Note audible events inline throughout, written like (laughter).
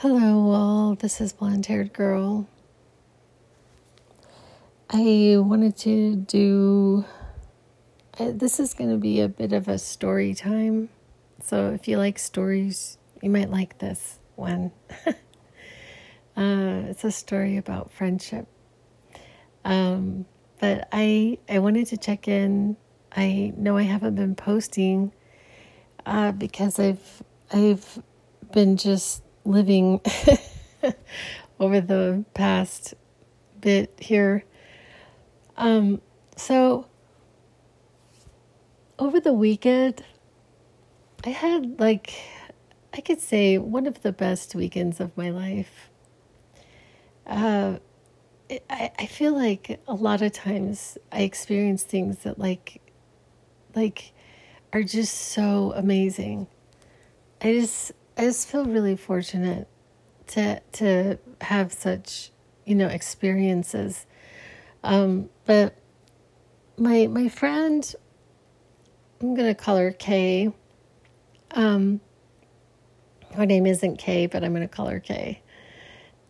Hello, all. This is Blonde Haired Girl. I wanted to do. Uh, this is going to be a bit of a story time. So, if you like stories, you might like this one. (laughs) uh, it's a story about friendship. Um, but I I wanted to check in. I know I haven't been posting uh, because I've I've been just living (laughs) over the past bit here. Um, so over the weekend, I had like I could say one of the best weekends of my life. Uh, I I feel like a lot of times I experience things that like like are just so amazing. I just I just feel really fortunate to to have such you know experiences. Um, but my my friend, I'm gonna call her Kay. Um, her name isn't Kay, but I'm gonna call her Kay.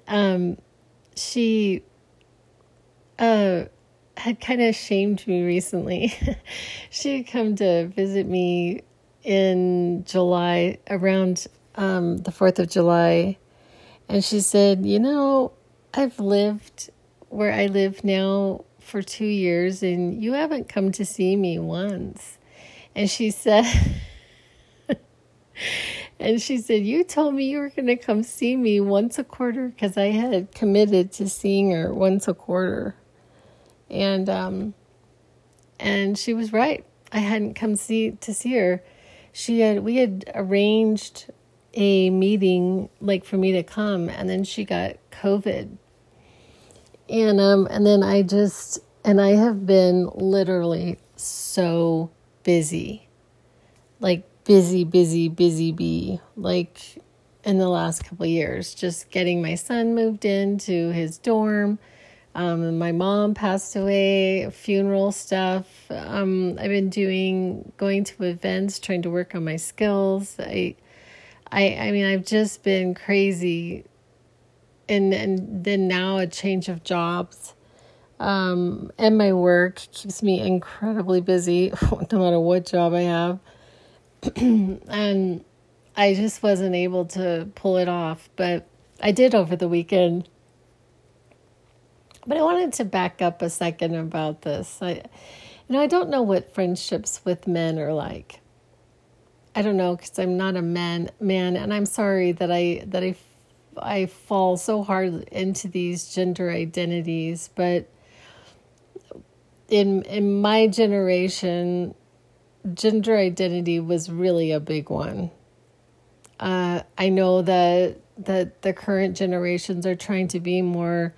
Um, she uh had kind of shamed me recently. (laughs) she had come to visit me in July around um, the 4th of July. And she said, You know, I've lived where I live now for two years and you haven't come to see me once. And she said, (laughs) and she said, You told me you were going to come see me once a quarter because I had committed to seeing her once a quarter and um, and she was right. I hadn't come see to see her. She had we had arranged a meeting like for me to come, and then she got COVID. And um and then I just and I have been literally so busy, like busy, busy, busy bee, like in the last couple years, just getting my son moved into his dorm um, my mom passed away, funeral stuff. Um, I've been doing going to events, trying to work on my skills. I, I, I mean, I've just been crazy, and and then now a change of jobs, um, and my work keeps me incredibly busy, (laughs) no matter what job I have, (clears throat) and I just wasn't able to pull it off, but I did over the weekend but I wanted to back up a second about this. I, you know, I don't know what friendships with men are like. I don't know because I'm not a man, man, and I'm sorry that I that I I fall so hard into these gender identities. But in in my generation, gender identity was really a big one. Uh, I know that that the current generations are trying to be more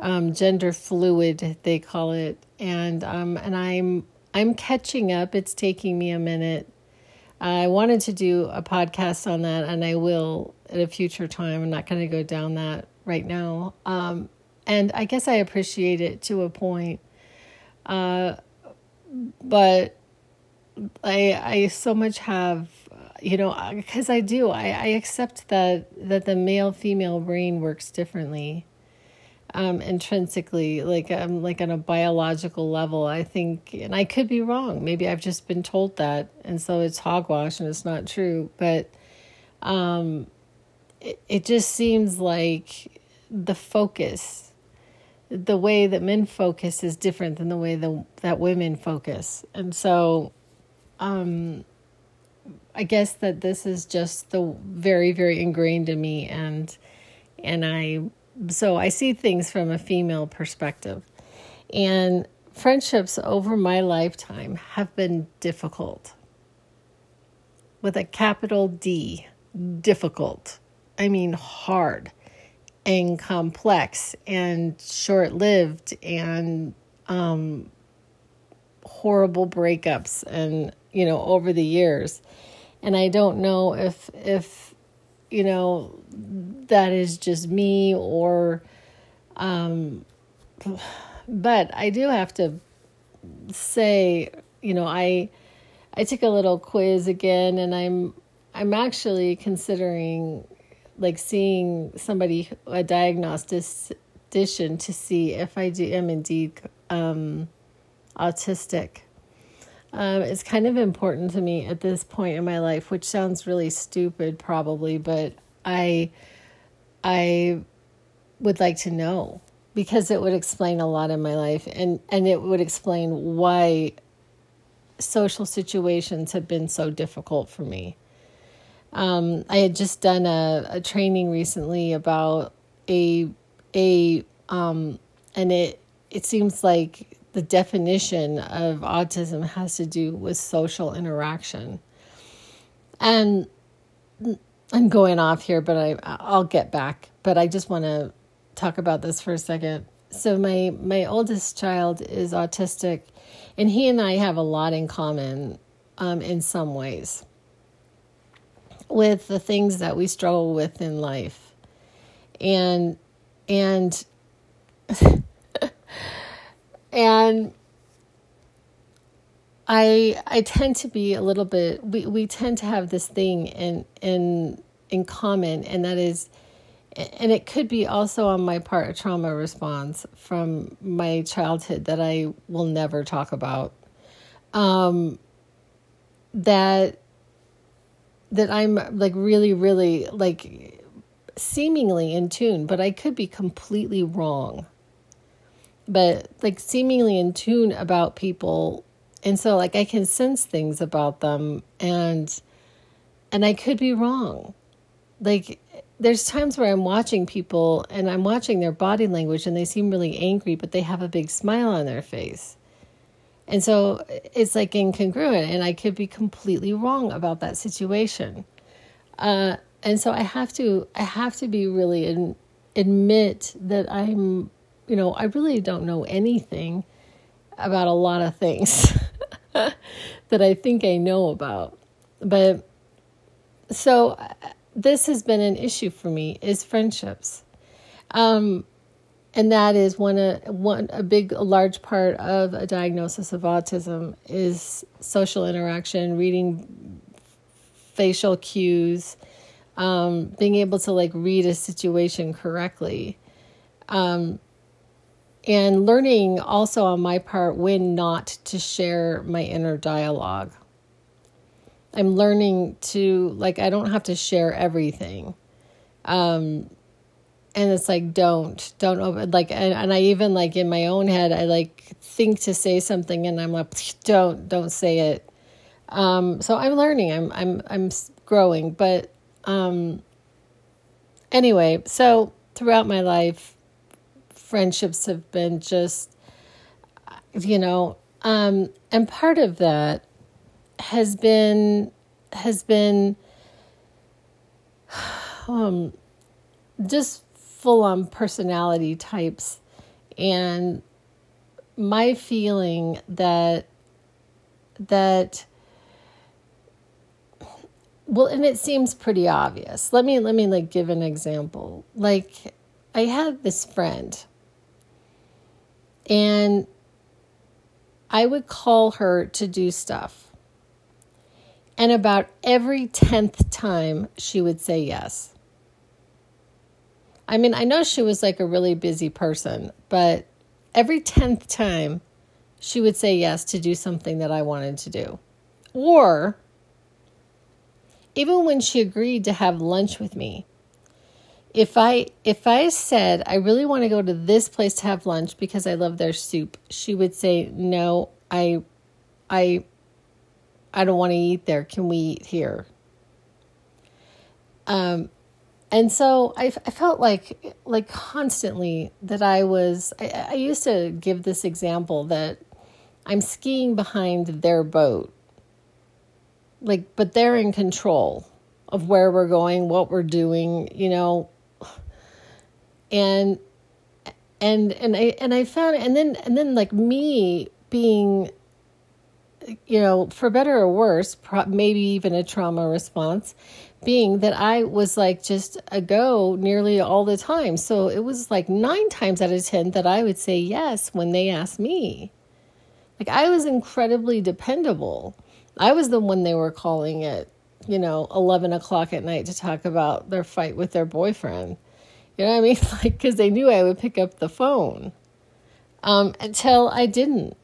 um, gender fluid they call it and um, and I'm I'm catching up it's taking me a minute I wanted to do a podcast on that and I will at a future time. I'm not going to go down that right now. Um, and I guess I appreciate it to a point. Uh, but I I so much have you know because I do. I, I accept that that the male female brain works differently um, intrinsically, like um, like on a biological level. I think, and I could be wrong. Maybe I've just been told that, and so it's hogwash and it's not true. But um, it, it just seems like the focus, the way that men focus, is different than the way the, that women focus, and so. Um, I guess that this is just the very, very ingrained in me, and and I so I see things from a female perspective. And friendships over my lifetime have been difficult. With a capital D, difficult. I mean, hard and complex and short lived and um, horrible breakups and, you know, over the years. And I don't know if, if, you know, that is just me or um but I do have to say, you know, I I took a little quiz again and I'm I'm actually considering like seeing somebody a diagnostician to see if I do am indeed um, autistic. Um, it's kind of important to me at this point in my life, which sounds really stupid, probably, but I, I would like to know because it would explain a lot in my life, and and it would explain why social situations have been so difficult for me. Um, I had just done a, a training recently about a a um, and it it seems like the definition of autism has to do with social interaction. And I'm going off here, but I I'll get back. But I just want to talk about this for a second. So my my oldest child is autistic, and he and I have a lot in common, um, in some ways. With the things that we struggle with in life, and and (laughs) and I I tend to be a little bit we, we tend to have this thing in in in common and that is and it could be also on my part a trauma response from my childhood that I will never talk about. Um that that I'm like really really like seemingly in tune but I could be completely wrong but like seemingly in tune about people. And so like i can sense things about them and and i could be wrong. Like there's times where i'm watching people and i'm watching their body language and they seem really angry but they have a big smile on their face. And so it's like incongruent and i could be completely wrong about that situation. Uh, and so i have to i have to be really in, admit that i'm you know, I really don't know anything about a lot of things (laughs) that I think I know about. But so this has been an issue for me is friendships. Um, and that is one a one a big a large part of a diagnosis of autism is social interaction, reading facial cues, um, being able to like read a situation correctly. Um, and learning also on my part when not to share my inner dialogue. I'm learning to like I don't have to share everything. Um and it's like don't don't open like and, and I even like in my own head I like think to say something and I'm like don't don't say it. Um so I'm learning. I'm I'm I'm growing, but um anyway, so throughout my life friendships have been just, you know, um, and part of that has been has been um, just full on personality types. And my feeling that that well and it seems pretty obvious. Let me let me like give an example. Like i had this friend and I would call her to do stuff. And about every 10th time, she would say yes. I mean, I know she was like a really busy person, but every 10th time, she would say yes to do something that I wanted to do. Or even when she agreed to have lunch with me, if I if I said I really want to go to this place to have lunch because I love their soup, she would say, "No, I I I don't want to eat there. Can we eat here?" Um and so I, I felt like like constantly that I was I, I used to give this example that I'm skiing behind their boat. Like but they're in control of where we're going, what we're doing, you know, and and and I and I found and then and then like me being you know for better or worse maybe even a trauma response being that I was like just a go nearly all the time. So it was like 9 times out of 10 that I would say yes when they asked me. Like I was incredibly dependable. I was the one they were calling it you know, 11 o'clock at night to talk about their fight with their boyfriend. You know what I mean? (laughs) Like, because they knew I would pick up the phone um, until I didn't,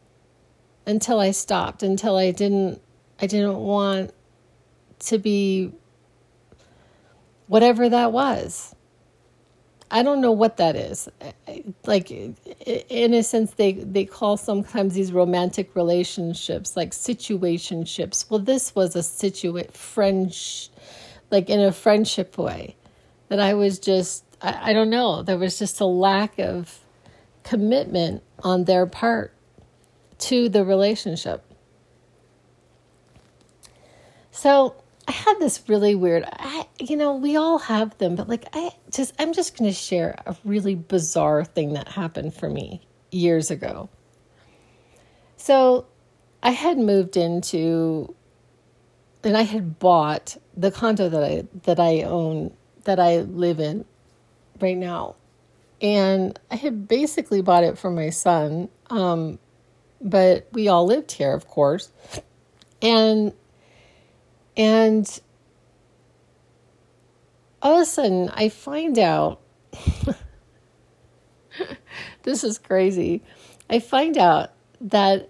until I stopped, until I didn't, I didn't want to be whatever that was. I don't know what that is. Like, in a sense, they, they call sometimes these romantic relationships like situationships. Well, this was a situate French, like in a friendship way, that I was just, I, I don't know, there was just a lack of commitment on their part to the relationship. So I had this really weird, I, you know, we all have them, but like, I just, I'm just going to share a really bizarre thing that happened for me years ago. So I had moved into, and I had bought the condo that I, that I own, that I live in right now. And I had basically bought it for my son. Um, but we all lived here, of course. And and all of a sudden, I find out (laughs) this is crazy. I find out that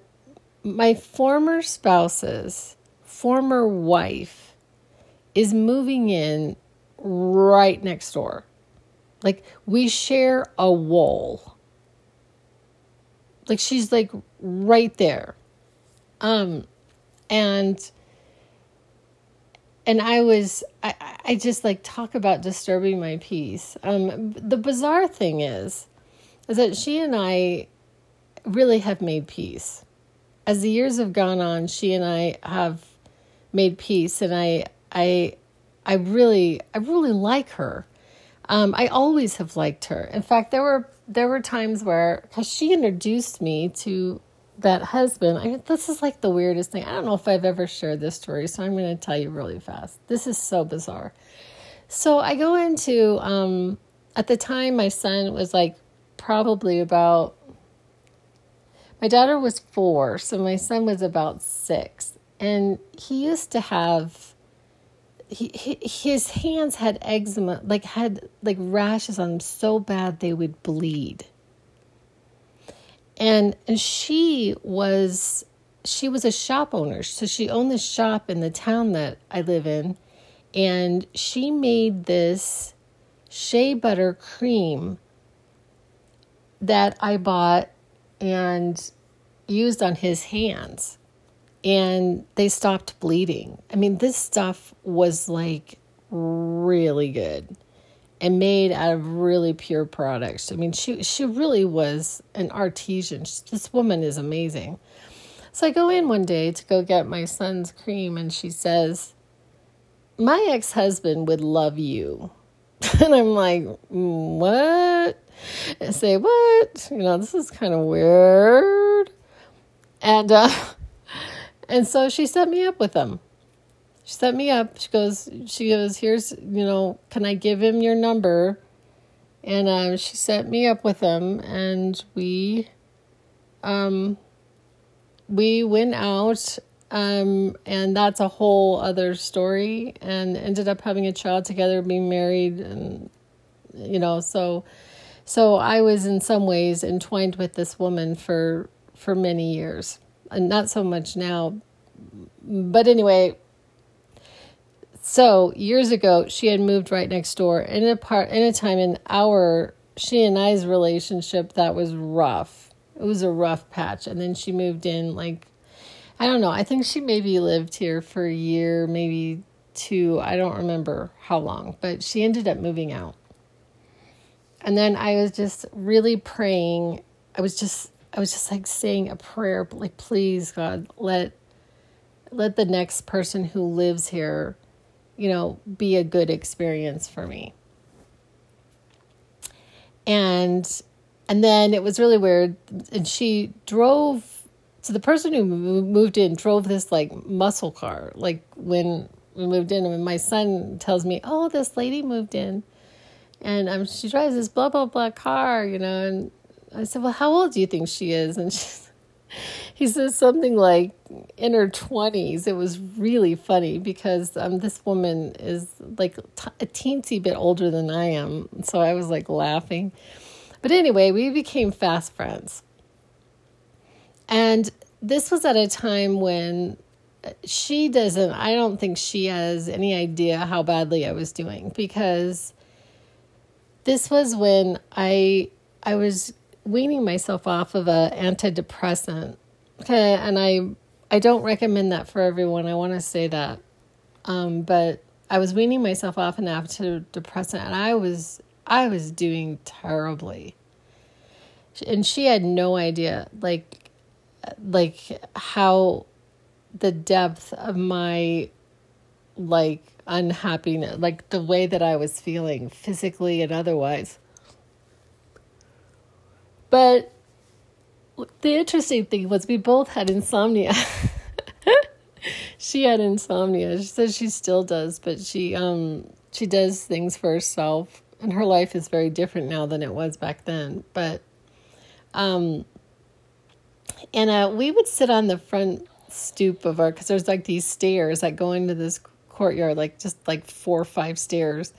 my former spouse's former wife is moving in right next door. Like we share a wall. Like she's like right there. Um and and I was I, I just like talk about disturbing my peace. Um, the bizarre thing is, is that she and I really have made peace. As the years have gone on, she and I have made peace, and I I I really I really like her. Um, I always have liked her. In fact, there were there were times where because she introduced me to that husband, I mean, this is like the weirdest thing. I don't know if I've ever shared this story, so I'm going to tell you really fast. This is so bizarre. So I go into, um, at the time, my son was like probably about, my daughter was four, so my son was about six. And he used to have, he, his hands had eczema, like had like rashes on them so bad they would bleed. And and she was she was a shop owner. So she owned this shop in the town that i live in. And she made this shea butter cream that i bought and used on his hands and they stopped bleeding i mean this stuff was like really good and made out of really pure products. I mean, she she really was an artisan. This woman is amazing. So I go in one day to go get my son's cream, and she says, "My ex husband would love you," (laughs) and I'm like, mm, "What?" I say, "What?" You know, this is kind of weird, and uh, and so she set me up with him she set me up. She goes, she goes, here's, you know, can I give him your number? And um, she set me up with him, and we, um, we went out, um, and that's a whole other story. And ended up having a child together, being married, and you know, so, so I was in some ways entwined with this woman for for many years, not so much now. But anyway, so years ago, she had moved right next door. In a part, in a time in our she and I's relationship that was rough. It was a rough patch, and then she moved in. Like, I don't know. I think she maybe lived here for a year, maybe two. I don't remember how long, but she ended up moving out. And then I was just really praying. I was just, I was just like saying a prayer, like, please, God, let, let the next person who lives here you know, be a good experience for me. And and then it was really weird and she drove so the person who moved in drove this like muscle car like when we moved in and my son tells me oh this lady moved in and um, she drives this blah blah blah car you know and i said well how old do you think she is and she he says something like in her 20s. It was really funny because um, this woman is like t- a teensy bit older than I am. So I was like laughing. But anyway, we became fast friends. And this was at a time when she doesn't, I don't think she has any idea how badly I was doing because this was when I I was weaning myself off of a antidepressant. Okay, and I I don't recommend that for everyone. I want to say that. Um, but I was weaning myself off an antidepressant and I was I was doing terribly. And she had no idea like like how the depth of my like unhappiness, like the way that I was feeling physically and otherwise. But the interesting thing was we both had insomnia. (laughs) she had insomnia. She says she still does, but she um she does things for herself and her life is very different now than it was back then. But um and uh, we would sit on the front stoop of our because there's like these stairs that go into this courtyard, like just like four or five stairs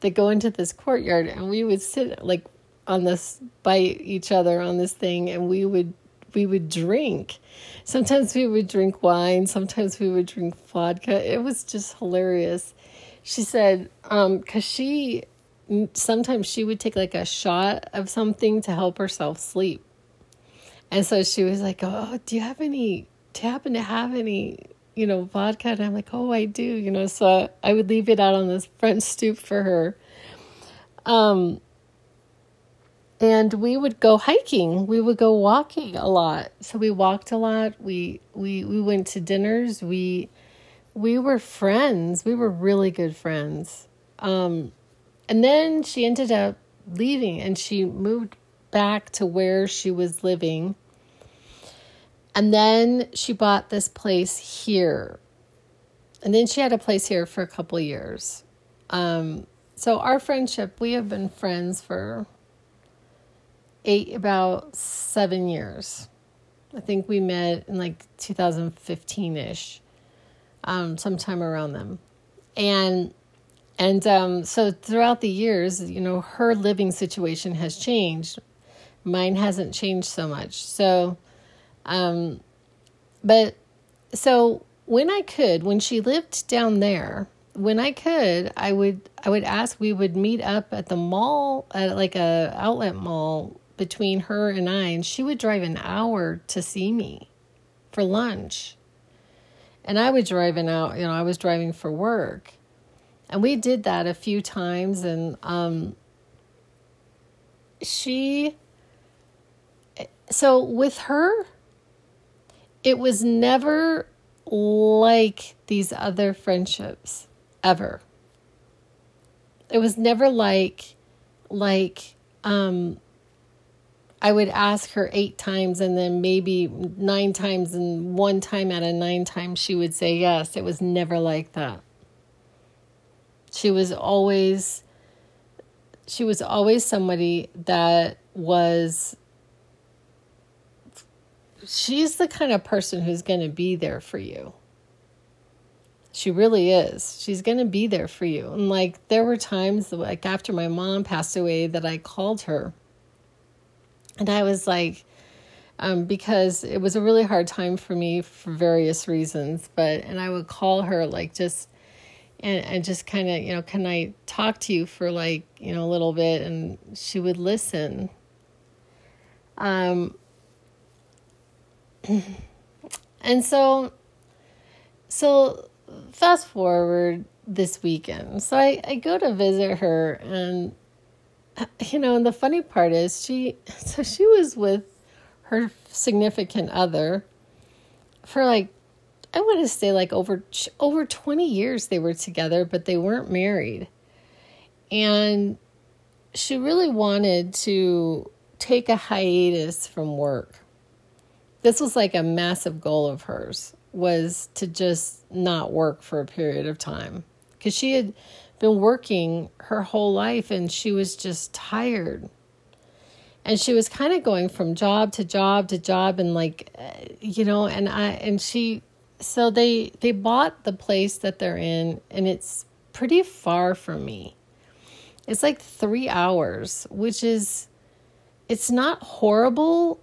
that go into this courtyard, and we would sit like on this by each other on this thing, and we would we would drink. Sometimes we would drink wine, sometimes we would drink vodka. It was just hilarious. She said, um, because she sometimes she would take like a shot of something to help herself sleep. And so she was like, Oh, do you have any, do you happen to have any you know, vodka. And I'm like, oh, I do, you know. So I would leave it out on this front stoop for her. Um, and we would go hiking. We would go walking a lot. So we walked a lot. We we we went to dinners. We we were friends. We were really good friends. Um, and then she ended up leaving, and she moved back to where she was living and then she bought this place here. And then she had a place here for a couple years. Um, so our friendship, we have been friends for eight, about seven years. I think we met in like 2015 ish, um, sometime around them. And and um, so throughout the years, you know, her living situation has changed. Mine hasn't changed so much. So um, but so when I could, when she lived down there, when I could, I would I would ask we would meet up at the mall at like a outlet mall between her and I and she would drive an hour to see me for lunch. And I would drive an hour, you know, I was driving for work. And we did that a few times and um she so with her it was never like these other friendships ever. It was never like like um I would ask her 8 times and then maybe 9 times and one time out of 9 times she would say yes. It was never like that. She was always she was always somebody that was she's the kind of person who's going to be there for you. She really is. She's going to be there for you. And like there were times like after my mom passed away that I called her. And I was like um, because it was a really hard time for me for various reasons, but and I would call her like just and and just kind of, you know, can I talk to you for like, you know, a little bit and she would listen. Um (clears throat) and so so fast forward this weekend so I, I go to visit her and (laughs) you know and the funny part is she (laughs) so she was with her significant other for like i want to say like over over 20 years they were together but they weren't married. And she really wanted to take a hiatus from work. This was like a massive goal of hers was to just not work for a period of time. Because she had been working her whole life and she was just tired. And she was kind of going from job to job to job and like uh, you know and i and she so they they bought the place that they're in and it's pretty far from me. It's like 3 hours which is it's not horrible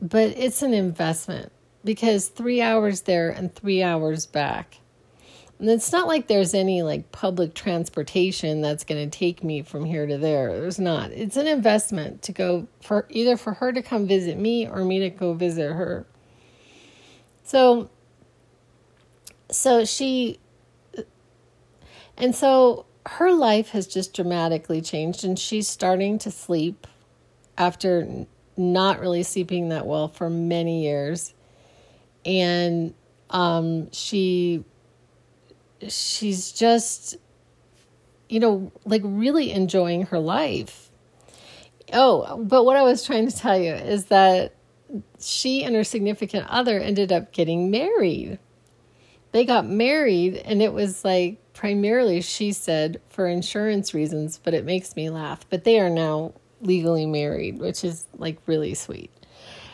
but it's an investment because 3 hours there and 3 hours back and it's not like there's any like public transportation that's going to take me from here to there. There's not. It's an investment to go for either for her to come visit me or me to go visit her. So so she and so her life has just dramatically changed and she's starting to sleep after not really sleeping that well for many years. And um she she's just you know like really enjoying her life. Oh but what i was trying to tell you is that she and her significant other ended up getting married. They got married and it was like primarily she said for insurance reasons but it makes me laugh but they are now legally married which is like really sweet.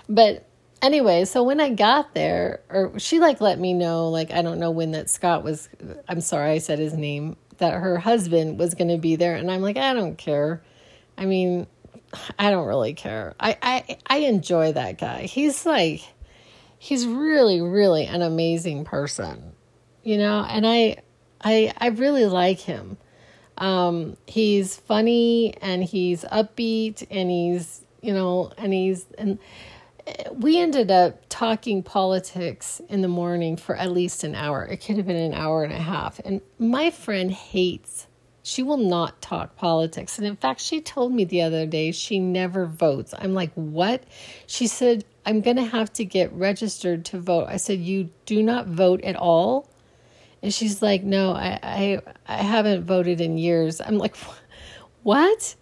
But anyway, so when I got there, or she like let me know, like, I don't know when that Scott was, I'm sorry, I said his name, that her husband was going to be there. And I'm like, I don't care. I mean, I don't really care. I, I, I enjoy that guy. He's like, he's really, really an amazing person, you know, and I, I, I really like him. Um, he's funny and he's upbeat and he's, you know, and he's, and, we ended up talking politics in the morning for at least an hour. It could have been an hour and a half. And my friend hates, she will not talk politics. And in fact, she told me the other day she never votes. I'm like, what? She said, I'm going to have to get registered to vote. I said, You do not vote at all? And she's like, No, I, I, I haven't voted in years. I'm like, What?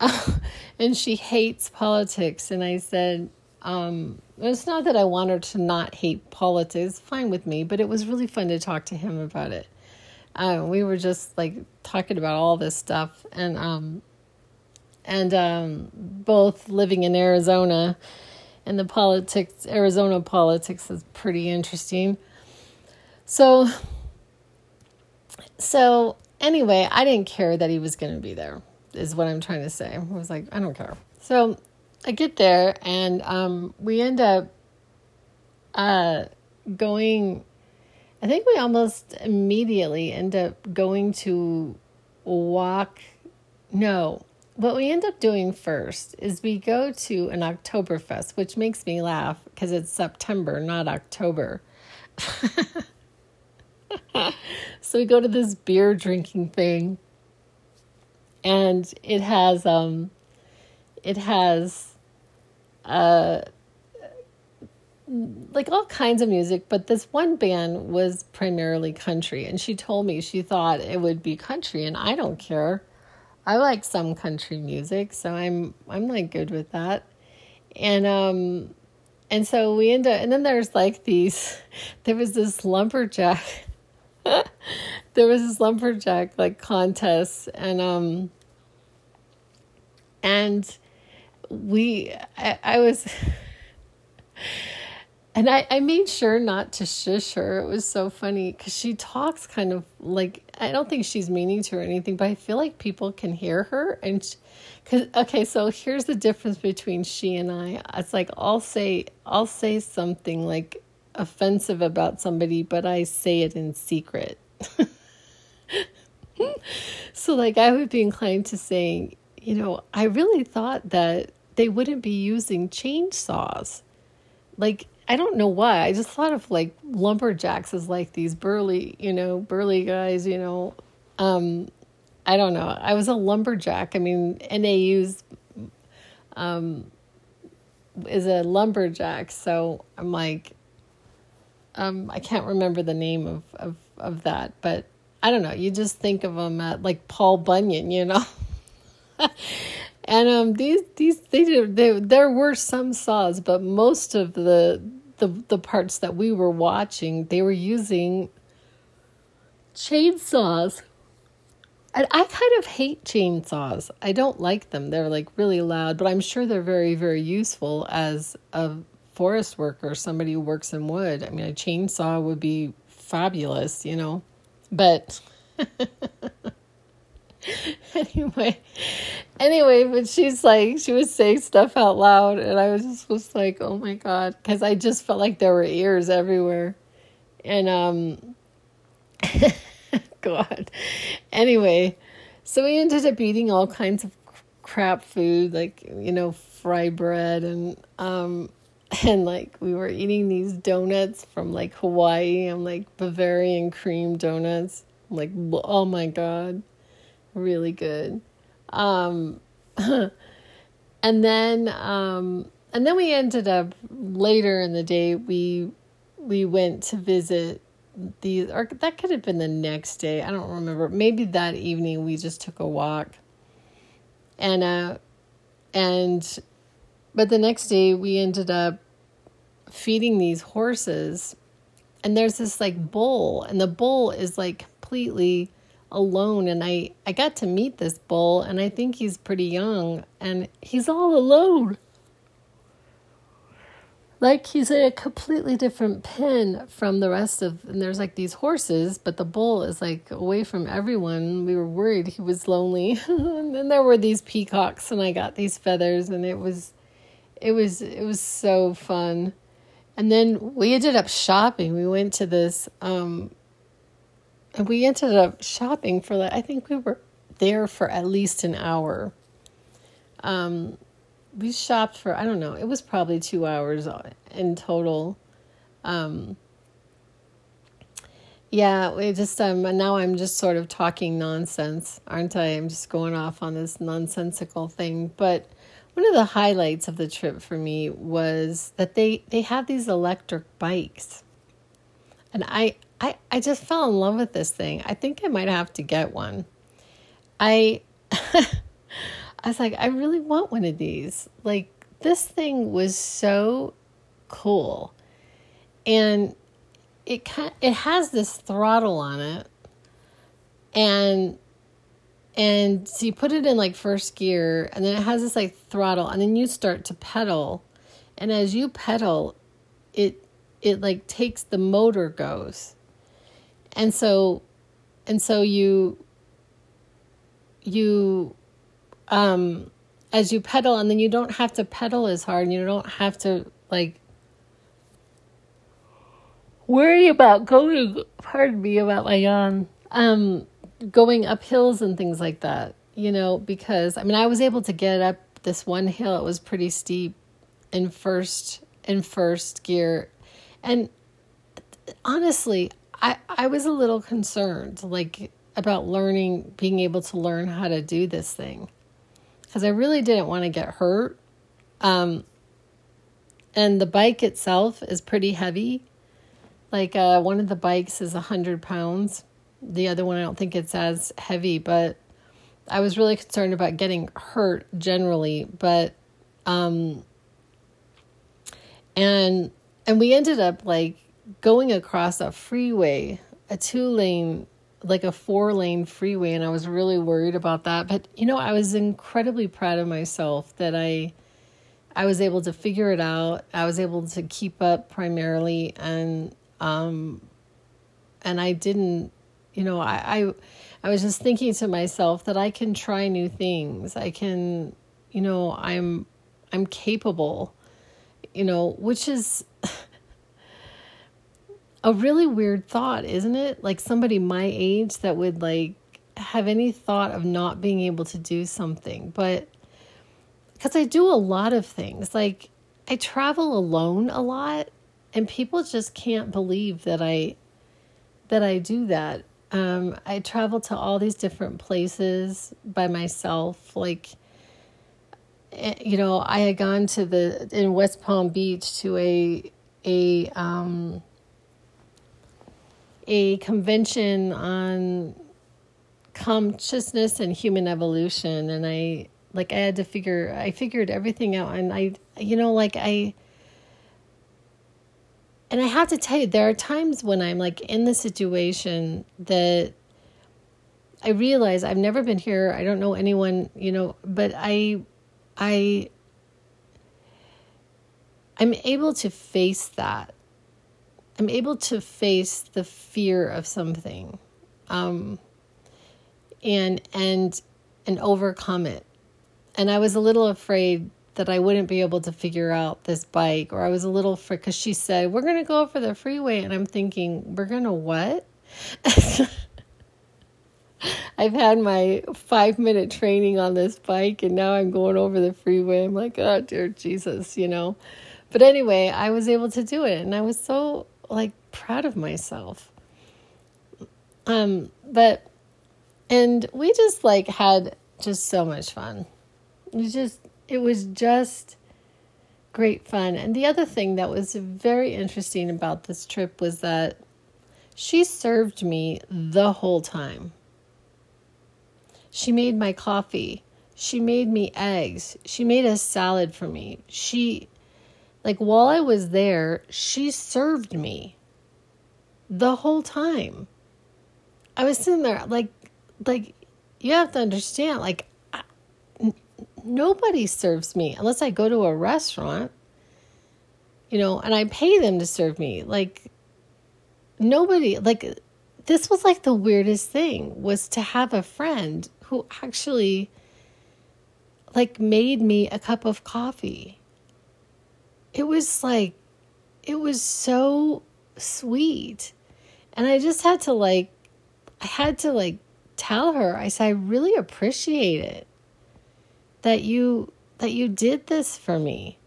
(laughs) and she hates politics. And I said, um, it's not that I want her to not hate politics, fine with me, but it was really fun to talk to him about it. Uh, we were just like talking about all this stuff, and um, and um, both living in Arizona, and the politics, Arizona politics is pretty interesting. So, so anyway, I didn't care that he was going to be there. Is what I'm trying to say. I was like, I don't care. So I get there and um, we end up uh, going. I think we almost immediately end up going to walk. No, what we end up doing first is we go to an Oktoberfest, which makes me laugh because it's September, not October. (laughs) so we go to this beer drinking thing, and it has um, it has uh, like all kinds of music, but this one band was primarily country. And she told me she thought it would be country, and I don't care. I like some country music, so I'm I'm like good with that. And um and so we end up and then there's like these (laughs) there was this lumberjack (laughs) there was this lumberjack like contest and um and we I, I was and I, I made sure not to shush her. It was so funny because she talks kind of like I don't think she's meaning to or anything, but I feel like people can hear her. And because okay, so here's the difference between she and I. It's like I'll say I'll say something like offensive about somebody, but I say it in secret. (laughs) so like I would be inclined to say, you know, I really thought that they wouldn't be using chainsaws. Like, I don't know why. I just thought of like lumberjacks as like these burly, you know, burly guys, you know. Um, I don't know. I was a lumberjack. I mean, NAU's um, is a lumberjack. So I'm like, um, I can't remember the name of, of, of that, but I don't know. You just think of them at like Paul Bunyan, you know. (laughs) And um, these these they did they, there were some saws, but most of the the the parts that we were watching, they were using chainsaws. I, I kind of hate chainsaws. I don't like them. They're like really loud, but I'm sure they're very, very useful as a forest worker, somebody who works in wood. I mean, a chainsaw would be fabulous, you know. But (laughs) (laughs) anyway, anyway, but she's like, she was saying stuff out loud, and I was just was like, oh my god, because I just felt like there were ears everywhere, and um, (laughs) God. Anyway, so we ended up eating all kinds of crap food, like you know, fry bread and um (laughs) and like we were eating these donuts from like Hawaii and like Bavarian cream donuts. I'm like, oh my god, really good. Um, (laughs) and then um, and then we ended up later in the day we we went to visit the or that could have been the next day. I don't remember. Maybe that evening we just took a walk. And uh and but the next day we ended up feeding these horses and there's this like bull and the bull is like completely alone and I I got to meet this bull and I think he's pretty young and he's all alone. Like he's in a completely different pen from the rest of and there's like these horses but the bull is like away from everyone. We were worried he was lonely. (laughs) And then there were these peacocks and i got these feathers and it was it was it was so fun. And then we ended up shopping. We went to this um and we ended up shopping for like i think we were there for at least an hour um we shopped for I don't know. It was probably two hours in total. Um, yeah, we just um now I'm just sort of talking nonsense, aren't I? I'm just going off on this nonsensical thing. But one of the highlights of the trip for me was that they they have these electric bikes, and I I I just fell in love with this thing. I think I might have to get one. I. (laughs) I was like, I really want one of these. Like, this thing was so cool. And it it has this throttle on it. And and so you put it in like first gear and then it has this like throttle and then you start to pedal. And as you pedal, it it like takes the motor goes. And so and so you you um, as you pedal, and then you don't have to pedal as hard, and you don't have to like worry about going. Pardon me about my yawn. Um, going up hills and things like that. You know, because I mean, I was able to get up this one hill. It was pretty steep in first in first gear, and honestly, I I was a little concerned, like about learning, being able to learn how to do this thing because I really didn't want to get hurt. Um, and the bike itself is pretty heavy. Like uh, one of the bikes is a hundred pounds. The other one I don't think it's as heavy, but I was really concerned about getting hurt generally. But um, and and we ended up like going across a freeway, a two lane like a four lane freeway and I was really worried about that. But you know, I was incredibly proud of myself that I I was able to figure it out. I was able to keep up primarily and um and I didn't you know, I I, I was just thinking to myself that I can try new things. I can you know, I'm I'm capable. You know, which is a really weird thought, isn't it? Like somebody my age that would like have any thought of not being able to do something. But because I do a lot of things, like I travel alone a lot, and people just can't believe that I that I do that. Um, I travel to all these different places by myself, like eh, you know, I had gone to the in West Palm Beach to a a um a convention on consciousness and human evolution and I like I had to figure I figured everything out and I you know like I and I have to tell you there are times when I'm like in the situation that I realize I've never been here. I don't know anyone, you know, but I I I'm able to face that. I'm able to face the fear of something. Um and and and overcome it. And I was a little afraid that I wouldn't be able to figure out this bike, or I was a little afraid because she said, We're going to go for the freeway. And I'm thinking, We're going to what? (laughs) I've had my five minute training on this bike and now I'm going over the freeway. I'm like, oh, dear Jesus, you know. But anyway, I was able to do it and I was so like proud of myself. Um, but, and we just like had just so much fun. It was just, it was just great fun. And the other thing that was very interesting about this trip was that she served me the whole time. She made my coffee. She made me eggs. She made a salad for me. She, like, while I was there, she served me the whole time. I was sitting there, like, like, you have to understand, like, I, n- nobody serves me unless I go to a restaurant, you know, and I pay them to serve me. Like, nobody, like, this was like the weirdest thing was to have a friend who actually like made me a cup of coffee. It was like it was so sweet. And I just had to like I had to like tell her I said I really appreciate it that you that you did this for me.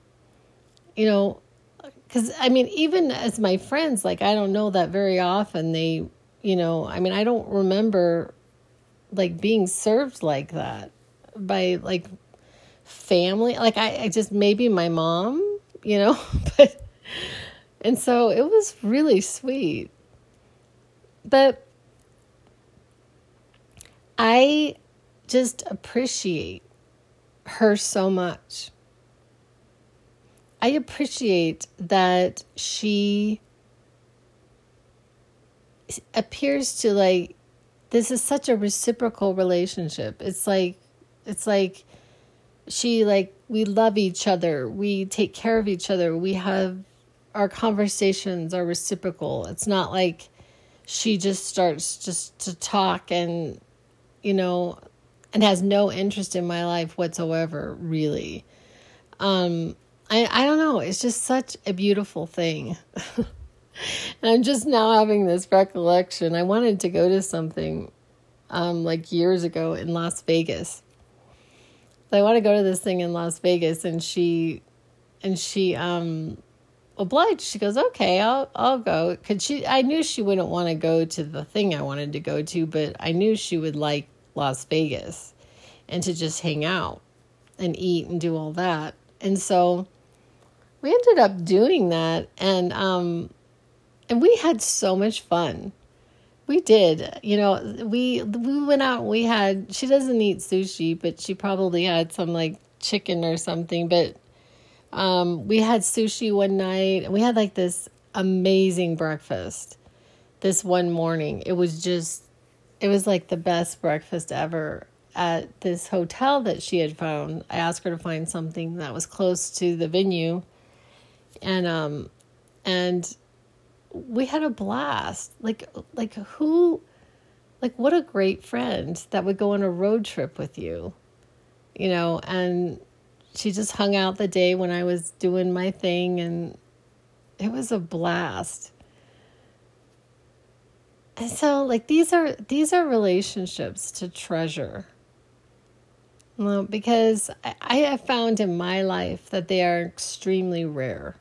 You know, cuz I mean even as my friends like I don't know that very often they, you know, I mean I don't remember like being served like that by like family like I, I just maybe my mom you know? (laughs) But and so it was really sweet. But i just appreciate her so much. I appreciate that she appears to like this is such a reciprocal relationship. It's like it's like she like we love each other. We take care of each other. We have our conversations are reciprocal. It's not like she just starts just to talk and you know and has no interest in my life whatsoever, really. Um I I don't know, it's just such a beautiful thing. (laughs) And I'm just now having this recollection. I wanted to go to something um, like years ago in Las Vegas. I want to go to this thing in Las Vegas, and she, and she um, obliged. She goes, "Okay, I'll I'll go." Cause she, I knew she wouldn't want to go to the thing I wanted to go to, but I knew she would like Las Vegas, and to just hang out, and eat and do all that. And so, we ended up doing that, and um, and we had so much fun. We did. You know, we we went out we had she doesn't eat sushi, but she probably had some like chicken or something, but um we had sushi one night we had like this amazing breakfast this one morning. It was just it was like the best breakfast ever at this hotel that she had found. I asked her to find something that was close to the venue. And um and we had a blast. Like like who like what a great friend that would go on a road trip with you. You know, and she just hung out the day when I was doing my thing and it was a blast. And so like these are these are relationships to treasure. Well, because I, I have found in my life that they are extremely rare.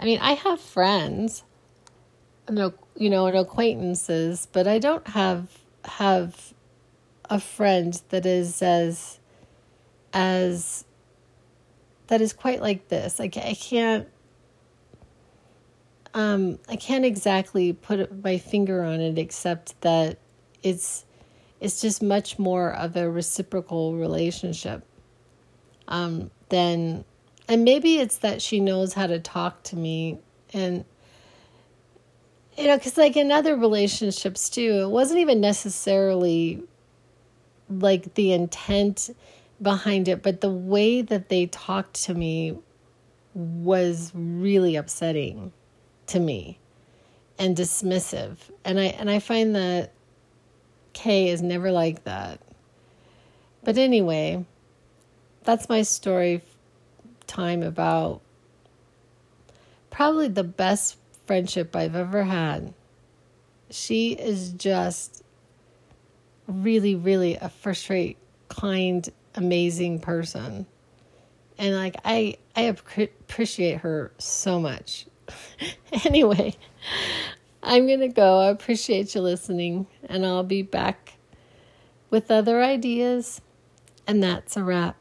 I mean, I have friends no, you know, and acquaintances, but I don't have have a friend that is as as that is quite like this. I, I can't um I can't exactly put my finger on it except that it's it's just much more of a reciprocal relationship um than and maybe it's that she knows how to talk to me and you know, because like in other relationships too, it wasn't even necessarily like the intent behind it, but the way that they talked to me was really upsetting to me and dismissive. And I and I find that Kay is never like that. But anyway, that's my story time about probably the best friendship I've ever had. She is just really, really a first rate, kind, amazing person. And like I I appreciate her so much. (laughs) anyway, I'm going to go. I appreciate you listening and I'll be back with other ideas and that's a wrap.